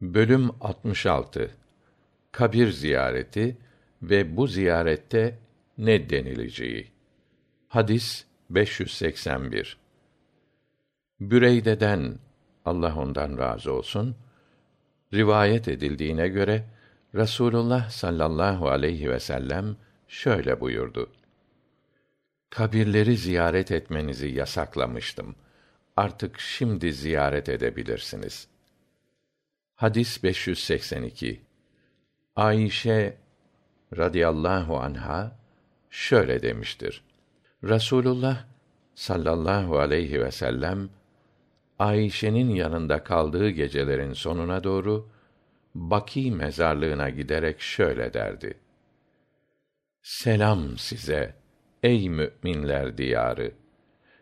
Bölüm 66 Kabir ziyareti ve bu ziyarette ne denileceği. Hadis 581. Büreyde'den Allah ondan razı olsun rivayet edildiğine göre Rasulullah sallallahu aleyhi ve sellem şöyle buyurdu. Kabirleri ziyaret etmenizi yasaklamıştım. Artık şimdi ziyaret edebilirsiniz.'' Hadis 582. Ayşe radıyallahu anha şöyle demiştir. Rasulullah sallallahu aleyhi ve sellem Ayşe'nin yanında kaldığı gecelerin sonuna doğru Baki mezarlığına giderek şöyle derdi. Selam size ey müminler diyarı.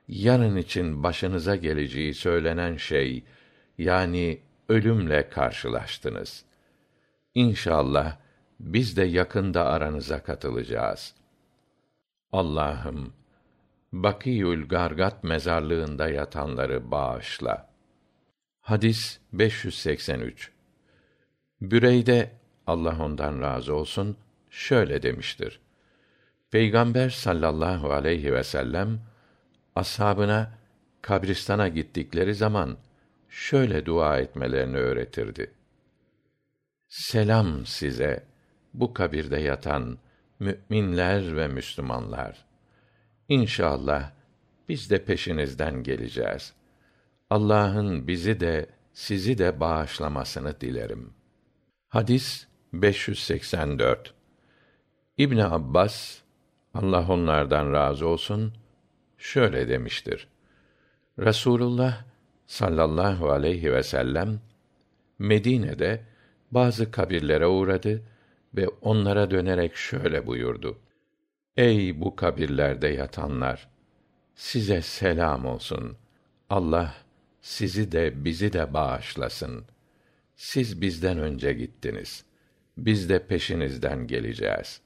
Yarın için başınıza geleceği söylenen şey yani ölümle karşılaştınız. İnşallah biz de yakında aranıza katılacağız. Allah'ım Bakiyül Gargat mezarlığında yatanları bağışla. Hadis 583. Büreyde Allah ondan razı olsun şöyle demiştir. Peygamber sallallahu aleyhi ve sellem ashabına kabristana gittikleri zaman şöyle dua etmelerini öğretirdi. Selam size bu kabirde yatan müminler ve Müslümanlar. İnşallah biz de peşinizden geleceğiz. Allah'ın bizi de sizi de bağışlamasını dilerim. Hadis 584. İbn Abbas Allah onlardan razı olsun şöyle demiştir. Rasulullah sallallahu aleyhi ve sellem Medine'de bazı kabirlere uğradı ve onlara dönerek şöyle buyurdu: Ey bu kabirlerde yatanlar, size selam olsun. Allah sizi de bizi de bağışlasın. Siz bizden önce gittiniz. Biz de peşinizden geleceğiz.